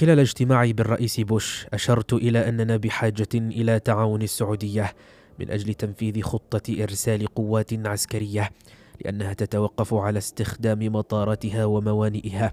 خلال اجتماعي بالرئيس بوش أشرت إلى أننا بحاجة إلى تعاون السعودية من أجل تنفيذ خطة إرسال قوات عسكرية لأنها تتوقف على استخدام مطاراتها وموانئها.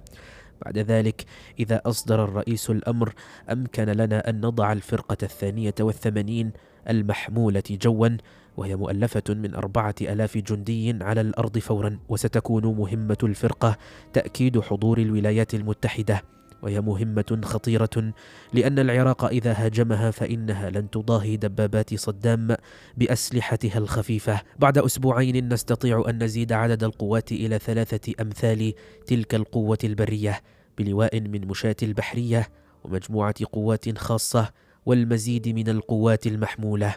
بعد ذلك إذا أصدر الرئيس الأمر أمكن لنا أن نضع الفرقة الثانية والثمانين المحمولة جوا وهي مؤلفة من أربعة ألاف جندي على الأرض فورا وستكون مهمة الفرقة تأكيد حضور الولايات المتحدة. وهي مهمة خطيرة لأن العراق إذا هاجمها فإنها لن تضاهي دبابات صدام بأسلحتها الخفيفة. بعد أسبوعين نستطيع أن نزيد عدد القوات إلى ثلاثة أمثال تلك القوة البرية بلواء من مشاة البحرية ومجموعة قوات خاصة والمزيد من القوات المحمولة.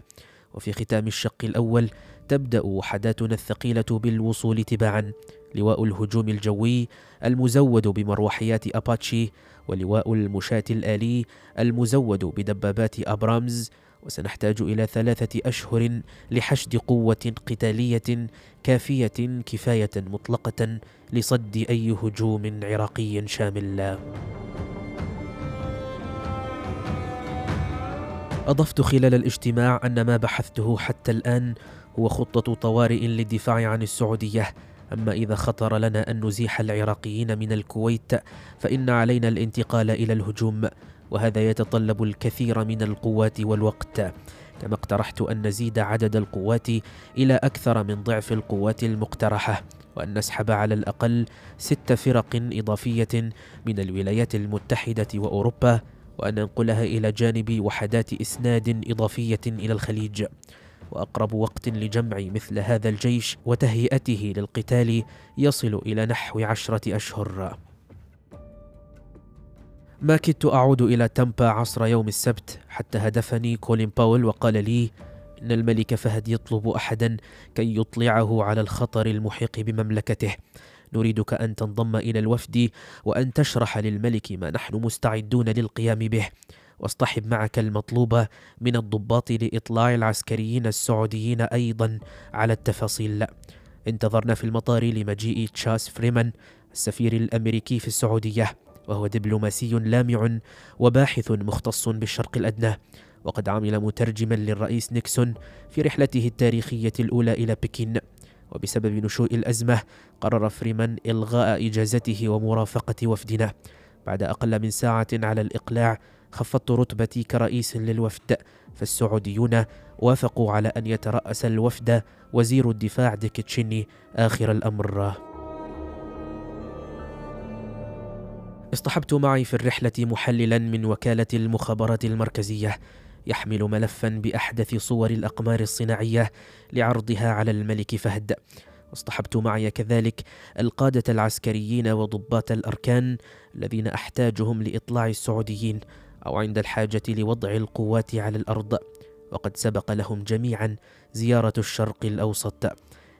وفي ختام الشق الأول تبدأ وحداتنا الثقيلة بالوصول تباعا لواء الهجوم الجوي المزود بمروحيات أباتشي ولواء المشاة الآلي المزود بدبابات أبرامز وسنحتاج إلى ثلاثة أشهر لحشد قوة قتالية كافية كفاية مطلقة لصد أي هجوم عراقي شامل. أضفت خلال الاجتماع أن ما بحثته حتى الآن هو خطة طوارئ للدفاع عن السعودية. أما إذا خطر لنا أن نزيح العراقيين من الكويت فإن علينا الانتقال إلى الهجوم وهذا يتطلب الكثير من القوات والوقت. كما اقترحت أن نزيد عدد القوات إلى أكثر من ضعف القوات المقترحة وأن نسحب على الأقل ست فرق إضافية من الولايات المتحدة وأوروبا وأن ننقلها إلى جانب وحدات إسناد إضافية إلى الخليج. وأقرب وقت لجمع مثل هذا الجيش وتهيئته للقتال يصل إلى نحو عشرة أشهر. ما كدت أعود إلى تامبا عصر يوم السبت حتى هدفني كولين باول وقال لي إن الملك فهد يطلب أحدا كي يطلعه على الخطر المحيق بمملكته. نريدك أن تنضم إلى الوفد وأن تشرح للملك ما نحن مستعدون للقيام به. واصطحب معك المطلوب من الضباط لإطلاع العسكريين السعوديين أيضا على التفاصيل. انتظرنا في المطار لمجيء تشاس فريمان السفير الأمريكي في السعودية وهو دبلوماسي لامع وباحث مختص بالشرق الأدنى. وقد عمل مترجما للرئيس نيكسون في رحلته التاريخية الأولى إلى بكين. وبسبب نشوء الأزمة قرر فريمان إلغاء إجازته ومرافقة وفدنا بعد أقل من ساعة على الإقلاع خفضت رتبتي كرئيس للوفد فالسعوديون وافقوا على أن يترأس الوفد وزير الدفاع ديك تشيني آخر الأمر. اصطحبت معي في الرحلة محللا من وكالة المخابرات المركزية. يحمل ملفا بأحدث صور الأقمار الصناعية لعرضها على الملك فهد. واصطحبت معي كذلك القادة العسكريين وضباط الأركان الذين أحتاجهم لإطلاع السعوديين أو عند الحاجة لوضع القوات على الأرض. وقد سبق لهم جميعا زيارة الشرق الأوسط.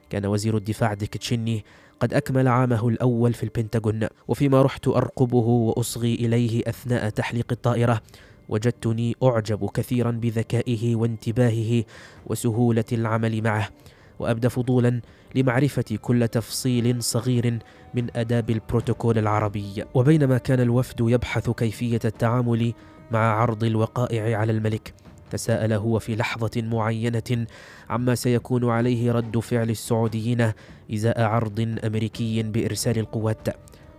كان وزير الدفاع ديك تشيني قد أكمل عامه الأول في البنتاغون وفيما رحت أرقبه وأصغي إليه أثناء تحليق الطائرة. وجدتني أعجب كثيرا بذكائه وانتباهه وسهولة العمل معه وأبدى فضولا لمعرفة كل تفصيل صغير من آداب البروتوكول العربي. وبينما كان الوفد يبحث كيفية التعامل مع عرض الوقائع على الملك تساءل هو في لحظة معينة عما سيكون عليه رد فعل السعوديين إزاء عرض أمريكي بإرسال القوات.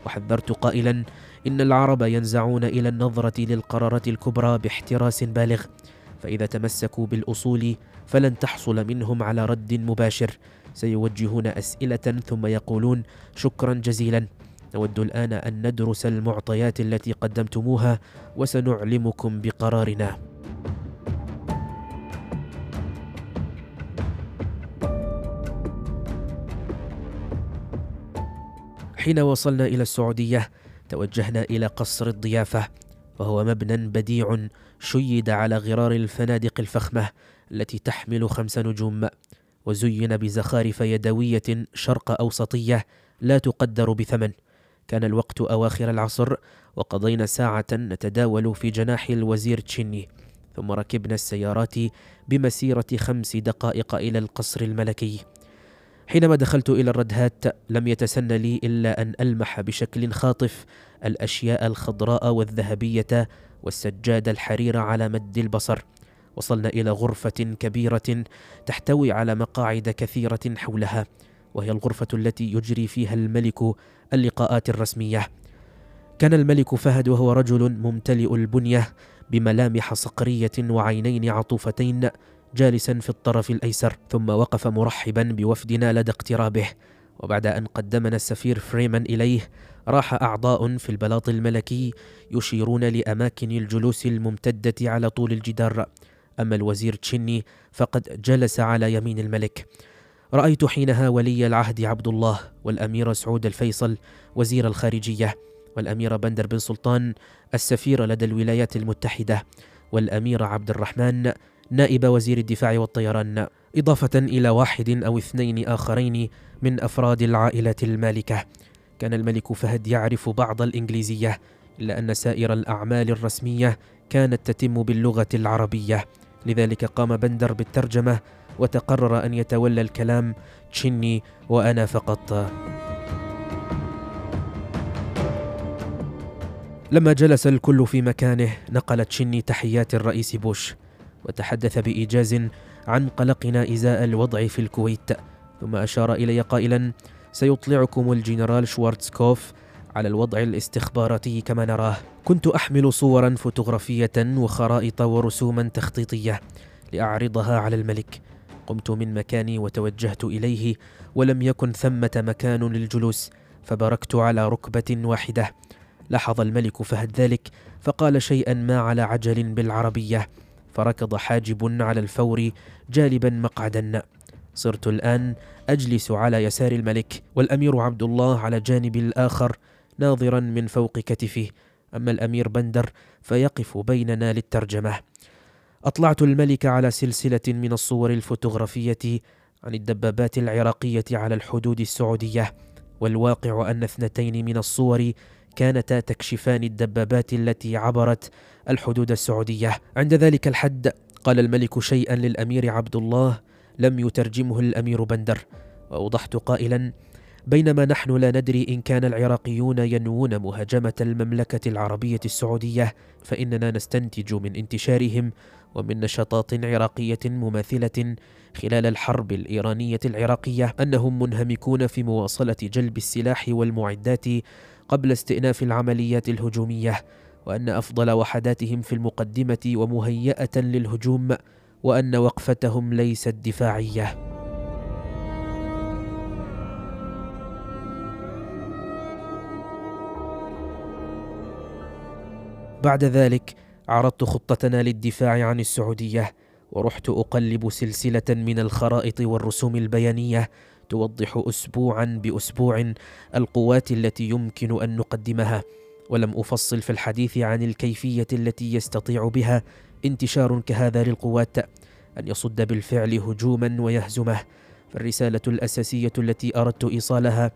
وحذرت قائلا إن العرب ينزعون إلى النظرة للقرارات الكبرى باحتراس بالغ. فإذا تمسكوا بالأصول فلن تحصل منهم على رد مباشر. سيوجهون أسئلة ثم يقولون شكرا جزيلا. نود الآن أن ندرس المعطيات التي قدمتموها وسنعلمكم بقرارنا. حين وصلنا إلى السعودية توجهنا إلى قصر الضيافة وهو مبنى بديع شيد على غرار الفنادق الفخمة التي تحمل خمس نجوم وزين بزخارف يدوية شرق أوسطية لا تقدر بثمن. كان الوقت أواخر العصر وقضينا ساعة نتداول في جناح الوزير تشيني ثم ركبنا السيارات بمسيرة خمس دقائق إلى القصر الملكي. حينما دخلت إلى الردهات لم يتسن لي إلا أن ألمح بشكل خاطف الأشياء الخضراء والذهبية والسجادة الحرير على مد البصر. وصلنا إلى غرفة كبيرة تحتوي على مقاعد كثيرة حولها وهي الغرفة التي يجري فيها الملك اللقاءات الرسمية. كان الملك فهد وهو رجل ممتلئ البنية بملامح صقرية وعينين عطوفتين جالسا في الطرف الأيسر ثم وقف مرحبا بوفدنا لدى اقترابه. وبعد أن قدمنا السفير فريمان إليه راح أعضاء في البلاط الملكي يشيرون لأماكن الجلوس الممتدة على طول الجدار. أما الوزير تشيني فقد جلس على يمين الملك. رأيت حينها ولي العهد عبد الله والأمير سعود الفيصل وزير الخارجية والأمير بندر بن سلطان السفير لدى الولايات المتحدة والأمير عبد الرحمن نائب وزير الدفاع والطيران إضافة إلى واحد أو اثنين آخرين من أفراد العائلة المالكة. كان الملك فهد يعرف بعض الإنجليزية إلا أن سائر الأعمال الرسمية كانت تتم باللغة العربية. لذلك قام بندر بالترجمة وتقرر أن يتولى الكلام تشيني وأنا فقط. لما جلس الكل في مكانه نقل تشيني تحيات الرئيس بوش. وتحدث بإيجاز عن قلقنا إزاء الوضع في الكويت. ثم أشار إلي قائلا سيطلعكم الجنرال شوارتسكوف على الوضع الاستخباراتي كما نراه. كنت أحمل صورا فوتوغرافية وخرائط ورسوما تخطيطية لأعرضها على الملك. قمت من مكاني وتوجهت إليه ولم يكن ثمة مكان للجلوس فبركت على ركبة واحدة. لاحظ الملك فهد ذلك فقال شيئا ما على عجل بالعربية. فركض حاجب على الفور جالبا مقعدا صرت الآن أجلس على يسار الملك والأمير عبد الله على جانب الآخر ناظرا من فوق كتفه. أما الأمير بندر فيقف بيننا للترجمة. أطلعت الملك على سلسلة من الصور الفوتوغرافية عن الدبابات العراقية على الحدود السعودية والواقع أن اثنتين من الصور كانتا تكشفان الدبابات التي عبرت الحدود السعودية. عند ذلك الحد قال الملك شيئا للأمير عبد الله لم يترجمه الأمير بندر. وأوضحت قائلا بينما نحن لا ندري إن كان العراقيون ينوون مهاجمة المملكة العربية السعودية فإننا نستنتج من انتشارهم ومن نشاطات عراقية مماثلة خلال الحرب الإيرانية العراقية أنهم منهمكون في مواصلة جلب السلاح والمعدات قبل استئناف العمليات الهجومية وأن أفضل وحداتهم في المقدمة ومهيئة للهجوم وأن وقفتهم ليست دفاعية. بعد ذلك عرضت خطتنا للدفاع عن السعودية ورحت أقلب سلسلة من الخرائط والرسوم البيانية توضح أسبوعا بأسبوع القوات التي يمكن أن نقدمها. ولم أفصل في الحديث عن الكيفية التي يستطيع بها انتشار كهذا للقوات أن يصد بالفعل هجوما ويهزمه. فالرسالة الأساسية التي أردت إيصالها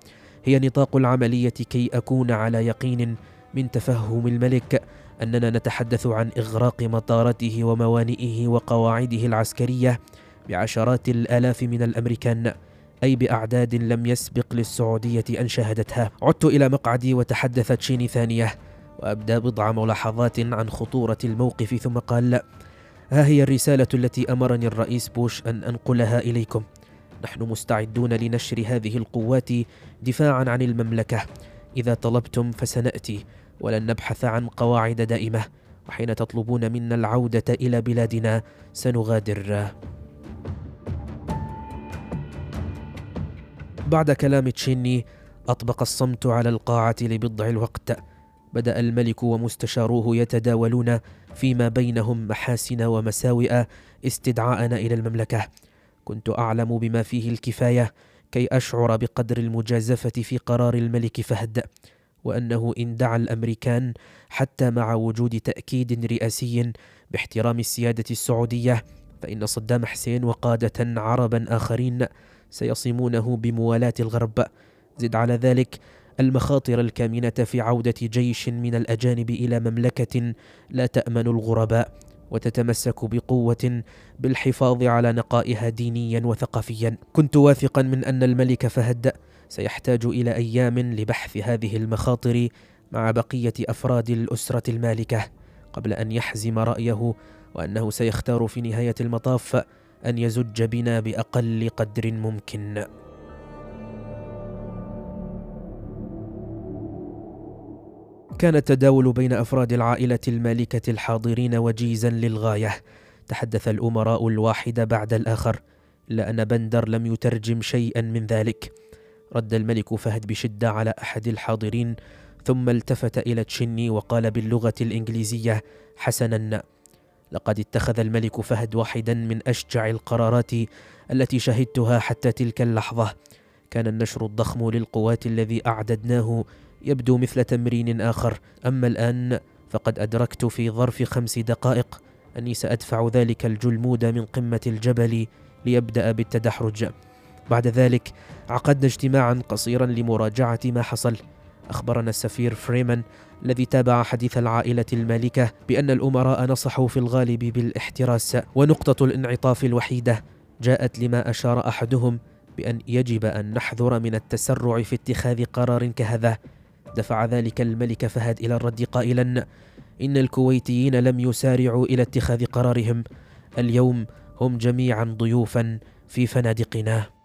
هي نطاق العملية كي أكون على يقين من تفهم الملك. أننا نتحدث عن إغراق مطارته وموانئه وقواعده العسكرية بعشرات الآلاف من الأمريكان. أي بأعداد لم يسبق للسعودية أن شاهدتها عدت إلى مقعدي وتحدثت شيني ثانية وأبدى بضع ملاحظات عن خطورة الموقف ثم قال ها هي الرسالة التي أمرني الرئيس بوش أن أنقلها إليكم. نحن مستعدون لنشر هذه القوات دفاعا عن المملكة. إذا طلبتم فسنأتي ولن نبحث عن قواعد دائمة. وحين تطلبون منا العودة إلى بلادنا سنغادر. بعد كلام تشيني أطبق الصمت على القاعة لبضع الوقت. بدأ الملك ومستشاروه يتداولون فيما بينهم محاسن ومساوئ استدعاءنا إلى المملكة. كنت أعلم بما فيه الكفاية كي أشعر بقدر المجازفة في قرار الملك فهد وأنه إن دعا الأمريكان حتى مع وجود تأكيد رئاسي باحترام السيادة السعودية فإن صدام حسين وقادة عربا آخرين سيصمونه بموالاة الغرب. زد على ذلك المخاطر الكامنة في عودة جيش من الأجانب إلى مملكة لا تأمن الغرباء وتتمسك بقوة بالحفاظ على نقائها دينيا وثقافيا. كنت واثقا من أن الملك فهد سيحتاج إلى أيام لبحث هذه المخاطر مع بقية أفراد الأسرة المالكة قبل أن يحزم رأيه وأنه سيختار في نهاية المطاف أن يزج بنا بأقل قدر ممكن. كان التداول بين أفراد العائلة المالكة الحاضرين وجيزا للغاية. تحدث الأمراء الواحد بعد الآخر إلا أن بندر لم يترجم شيئا من ذلك. رد الملك فهد بشدة على أحد الحاضرين ثم التفت إلى تشني وقال باللغة الإنجليزية حسنا. لقد اتخذ الملك فهد واحدا من أشجع القرارات التي شهدتها حتى تلك اللحظة. كان النشر الضخم للقوات الذي أعددناه يبدو مثل تمرين آخر. أما الآن فقد أدركت في ظرف خمس دقائق أني سأدفع ذلك الجلمود من قمة الجبل ليبدأ بالتدحرج. بعد ذلك عقدنا اجتماعا قصيرا لمراجعة ما حصل. أخبرنا السفير فريمان الذي تابع حديث العائلة المالكة بأن الأمراء نصحوا في الغالب بالاحتراس ونقطة الانعطاف الوحيدة. جاءت لما أشار أحدهم بأن يجب أن نحذر من التسرع في اتخاذ قرار كهذا. دفع ذلك الملك فهد إلى الرد قائلا إن الكويتيين لم يسارعوا إلى اتخاذ قرارهم. اليوم هم جميعا ضيوفا في فنادقنا.